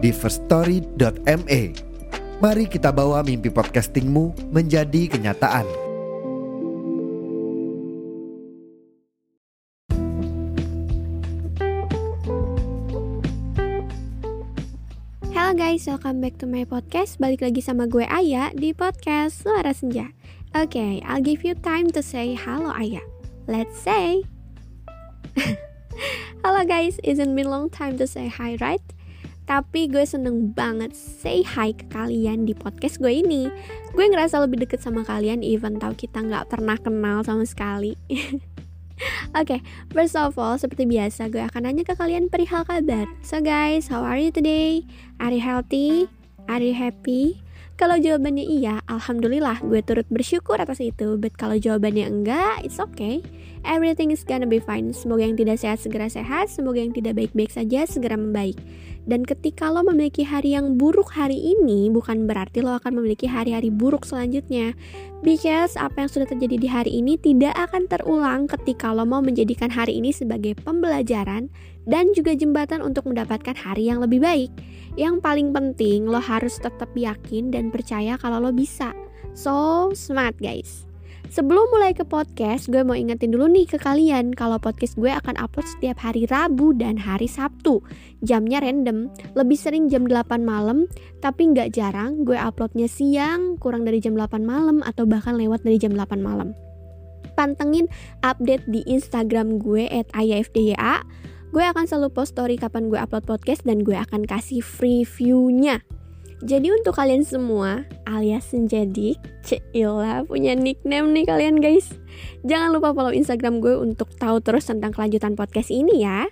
di firststory.me. Mari kita bawa mimpi podcastingmu menjadi kenyataan. Halo guys, welcome back to my podcast. Balik lagi sama gue Aya di podcast Suara Senja. Oke, okay, I'll give you time to say halo Aya. Let's say. halo guys, isn't been long time to say hi, right? Tapi gue seneng banget say hi ke kalian di podcast gue ini. Gue ngerasa lebih deket sama kalian even tau kita nggak pernah kenal sama sekali. Oke, okay, first of all, seperti biasa gue akan nanya ke kalian perihal kabar. So guys, how are you today? Are you healthy? Are you happy? Kalau jawabannya iya, alhamdulillah gue turut bersyukur atas itu. But kalau jawabannya enggak, it's okay. Everything is gonna be fine. Semoga yang tidak sehat segera sehat, semoga yang tidak baik-baik saja segera membaik. Dan ketika lo memiliki hari yang buruk hari ini, bukan berarti lo akan memiliki hari-hari buruk selanjutnya. Because apa yang sudah terjadi di hari ini tidak akan terulang ketika lo mau menjadikan hari ini sebagai pembelajaran dan juga jembatan untuk mendapatkan hari yang lebih baik. Yang paling penting, lo harus tetap yakin dan percaya kalau lo bisa. So smart guys. Sebelum mulai ke podcast, gue mau ingetin dulu nih ke kalian kalau podcast gue akan upload setiap hari Rabu dan hari Sabtu. Jamnya random, lebih sering jam 8 malam, tapi nggak jarang gue uploadnya siang, kurang dari jam 8 malam, atau bahkan lewat dari jam 8 malam. Pantengin update di Instagram gue at ayafdya. Gue akan selalu post story kapan gue upload podcast dan gue akan kasih free view-nya. Jadi untuk kalian semua alias Senjadik, Cila punya nickname nih kalian guys. Jangan lupa follow Instagram gue untuk tahu terus tentang kelanjutan podcast ini ya.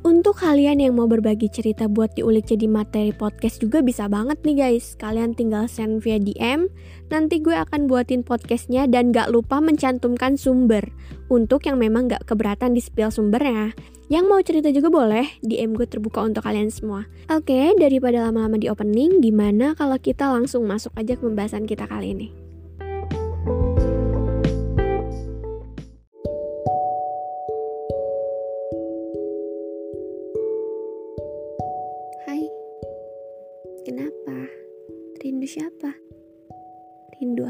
Untuk kalian yang mau berbagi cerita buat diulik jadi materi podcast juga bisa banget nih guys. Kalian tinggal send via DM, nanti gue akan buatin podcastnya dan gak lupa mencantumkan sumber. Untuk yang memang gak keberatan di spill sumbernya. Yang mau cerita juga boleh, DM gue terbuka untuk kalian semua. Oke, daripada lama-lama di opening, gimana kalau kita langsung masuk aja ke pembahasan kita kali ini.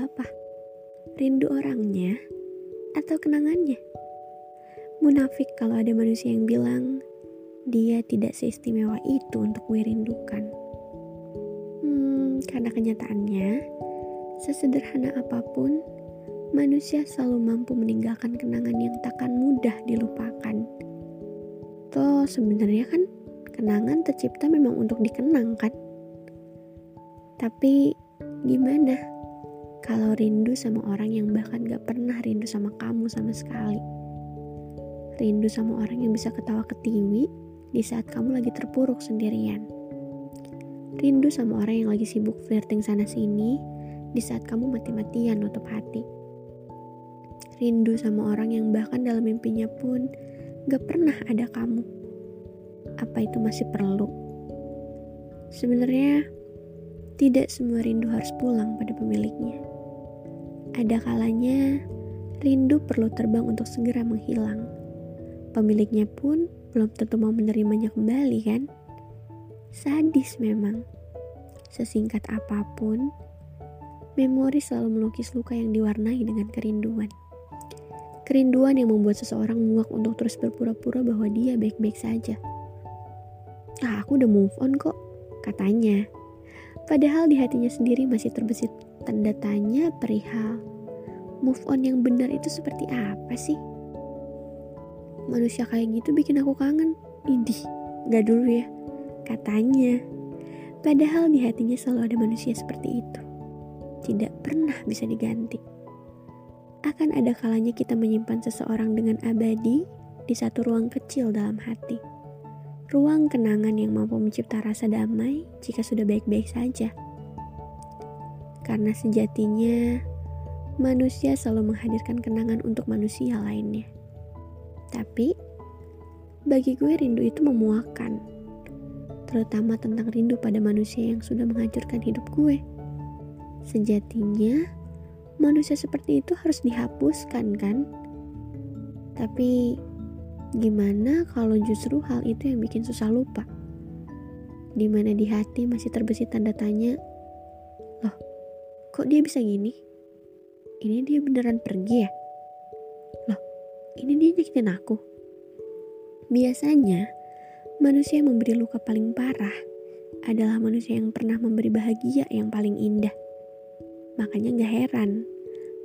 Apa? Rindu orangnya atau kenangannya? Munafik kalau ada manusia yang bilang dia tidak seistimewa itu untuk gue rindukan. Hmm, karena kenyataannya, sesederhana apa pun, manusia selalu mampu meninggalkan kenangan yang takkan mudah dilupakan. Toh sebenarnya kan kenangan tercipta memang untuk dikenang kan? Tapi gimana kalau rindu sama orang yang bahkan gak pernah rindu sama kamu sama sekali? Rindu sama orang yang bisa ketawa ketiwi di saat kamu lagi terpuruk sendirian. Rindu sama orang yang lagi sibuk flirting sana sini di saat kamu mati-matian nutup hati. Rindu sama orang yang bahkan dalam mimpinya pun gak pernah ada kamu. Apa itu masih perlu? Sebenarnya tidak semua rindu harus pulang pada pemiliknya. Ada kalanya rindu perlu terbang untuk segera menghilang. Pemiliknya pun belum tentu mau menerimanya kembali kan? Sadis memang. Sesingkat apa pun, memori selalu melukis luka yang diwarnai dengan kerinduan. Kerinduan yang membuat seseorang muak untuk terus berpura-pura bahwa dia baik-baik saja. Ah, aku udah move on kok, katanya. Padahal di hatinya sendiri masih terbesit tanda tanya perihal move on yang benar itu seperti apa sih? Manusia kayak gitu bikin aku kangen. Idih, gak dulu ya. Katanya. Padahal di hatinya selalu ada manusia seperti itu. Tidak pernah bisa diganti. Akan ada kalanya kita menyimpan seseorang dengan abadi di satu ruang kecil dalam hati. ruang kenangan yang mampu mencipta rasa damai jika sudah baik-baik saja. Karena sejatinya manusia selalu menghadirkan kenangan untuk manusia lainnya. Tapi bagi gue rindu itu memuakan, terutama tentang rindu pada manusia yang sudah menghancurkan hidup gue. Sejatinya, manusia seperti itu harus dihapuskan, kan? Tapi Gimana kalau justru hal itu yang bikin susah lupa? Di mana di hati masih terbesit tanda tanya, kok dia bisa gini? Ini dia beneran pergi ya? Loh, ini dia nyakitin aku. Biasanya, manusia yang memberi luka paling parah adalah manusia yang pernah memberi bahagia yang paling indah. Makanya gak heran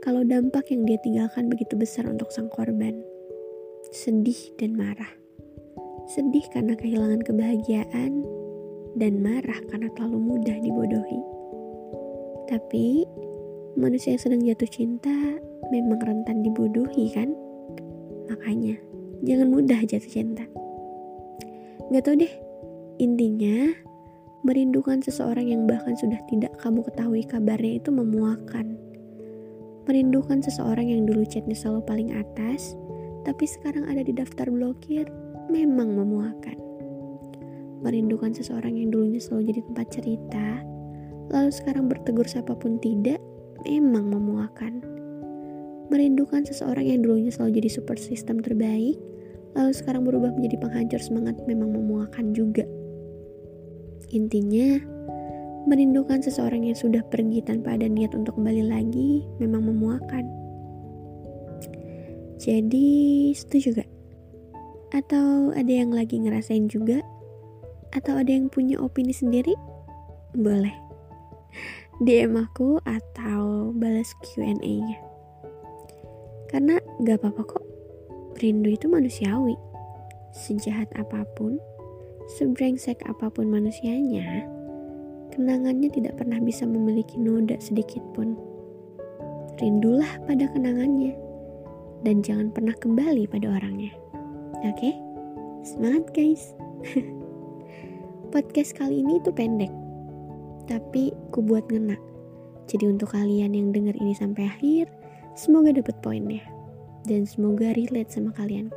kalau dampak yang dia tinggalkan begitu besar untuk sang korban sedih dan marah. Sedih karena kehilangan kebahagiaan dan marah karena terlalu mudah dibodohi. Tapi manusia yang sedang jatuh cinta memang rentan dibodohi kan? Makanya jangan mudah jatuh cinta. Gak tau deh, intinya merindukan seseorang yang bahkan sudah tidak kamu ketahui kabarnya itu memuakan. Merindukan seseorang yang dulu chatnya selalu paling atas, tapi sekarang ada di daftar blokir, memang memuakan. Merindukan seseorang yang dulunya selalu jadi tempat cerita, lalu sekarang bertegur siapa pun tidak, memang memuakan. Merindukan seseorang yang dulunya selalu jadi support system terbaik, lalu sekarang berubah menjadi penghancur semangat memang memuakan juga. Intinya, merindukan seseorang yang sudah pergi tanpa ada niat untuk kembali lagi memang memuakan. Jadi, setuju gak? Atau ada yang lagi ngerasain juga? Atau ada yang punya opini sendiri? Boleh. DM aku atau balas Q&A-nya. Karena gak apa-apa kok. Rindu itu manusiawi. Sejahat apa pun, sebrengsek apa pun manusianya, kenangannya tidak pernah bisa memiliki noda sedikit pun. Rindulah pada kenangannya dan jangan pernah kembali pada orangnya. Oke? Okay? Semangat guys. Podcast kali ini tuh pendek. Tapi ku buat ngena. Jadi untuk kalian yang dengar ini sampai akhir, semoga dapet poinnya. Dan semoga relate sama kalian.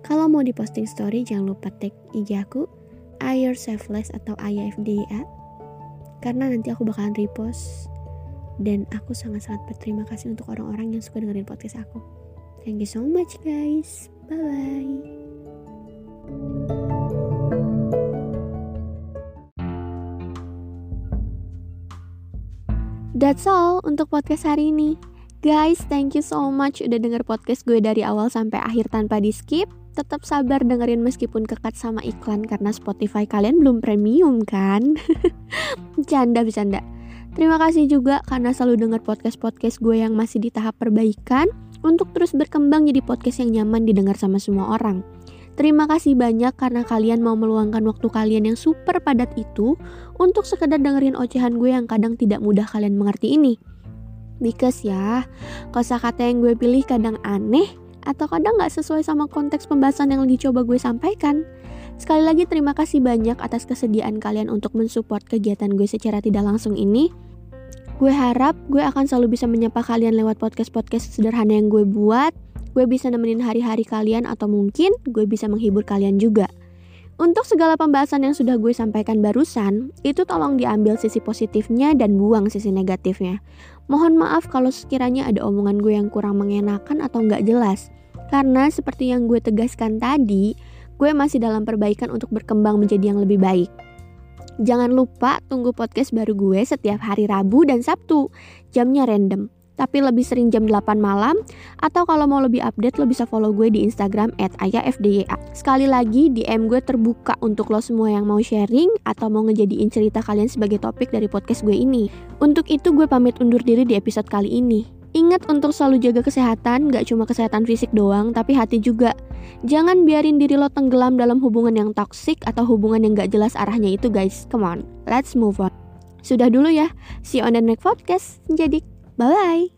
Kalau mau diposting story jangan lupa tag IG aku Selfless atau AYFDA karena nanti aku bakalan repost dan aku sangat-sangat berterima kasih untuk orang-orang yang suka dengerin podcast aku. Thank you so much, guys. Bye That's all untuk podcast hari ini. Guys, thank you so much udah denger podcast gue dari awal sampai akhir tanpa di skip. Tetap sabar dengerin meskipun kekat sama iklan karena Spotify kalian belum premium kan? Canda bercanda. Terima kasih juga karena selalu denger podcast-podcast gue yang masih di tahap perbaikan untuk terus berkembang jadi podcast yang nyaman didengar sama semua orang. Terima kasih banyak karena kalian mau meluangkan waktu kalian yang super padat itu untuk sekedar dengerin ocehan gue yang kadang tidak mudah kalian mengerti ini. Because ya, kosakata yang gue pilih kadang aneh atau kadang gak sesuai sama konteks pembahasan yang lagi coba gue sampaikan. Sekali lagi terima kasih banyak atas kesediaan kalian untuk mensupport kegiatan gue secara tidak langsung ini. Gue harap gue akan selalu bisa menyapa kalian lewat podcast-podcast sederhana yang gue buat. Gue bisa nemenin hari-hari kalian atau mungkin gue bisa menghibur kalian juga. Untuk segala pembahasan yang sudah gue sampaikan barusan, itu tolong diambil sisi positifnya dan buang sisi negatifnya. Mohon maaf kalau sekiranya ada omongan gue yang kurang mengenakan atau nggak jelas. Karena seperti yang gue tegaskan tadi, gue masih dalam perbaikan untuk berkembang menjadi yang lebih baik. Jangan lupa tunggu podcast baru gue setiap hari Rabu dan Sabtu. Jamnya random, tapi lebih sering jam 8 malam atau kalau mau lebih update lo bisa follow gue di Instagram @ayafdya. Sekali lagi DM gue terbuka untuk lo semua yang mau sharing atau mau ngejadiin cerita kalian sebagai topik dari podcast gue ini. Untuk itu gue pamit undur diri di episode kali ini. Ingat untuk selalu jaga kesehatan, gak cuma kesehatan fisik doang, tapi hati juga. Jangan biarin diri lo tenggelam dalam hubungan yang toksik atau hubungan yang gak jelas arahnya itu guys. Come on, let's move on. Sudah dulu ya, see you on the next podcast. Jadi, bye-bye.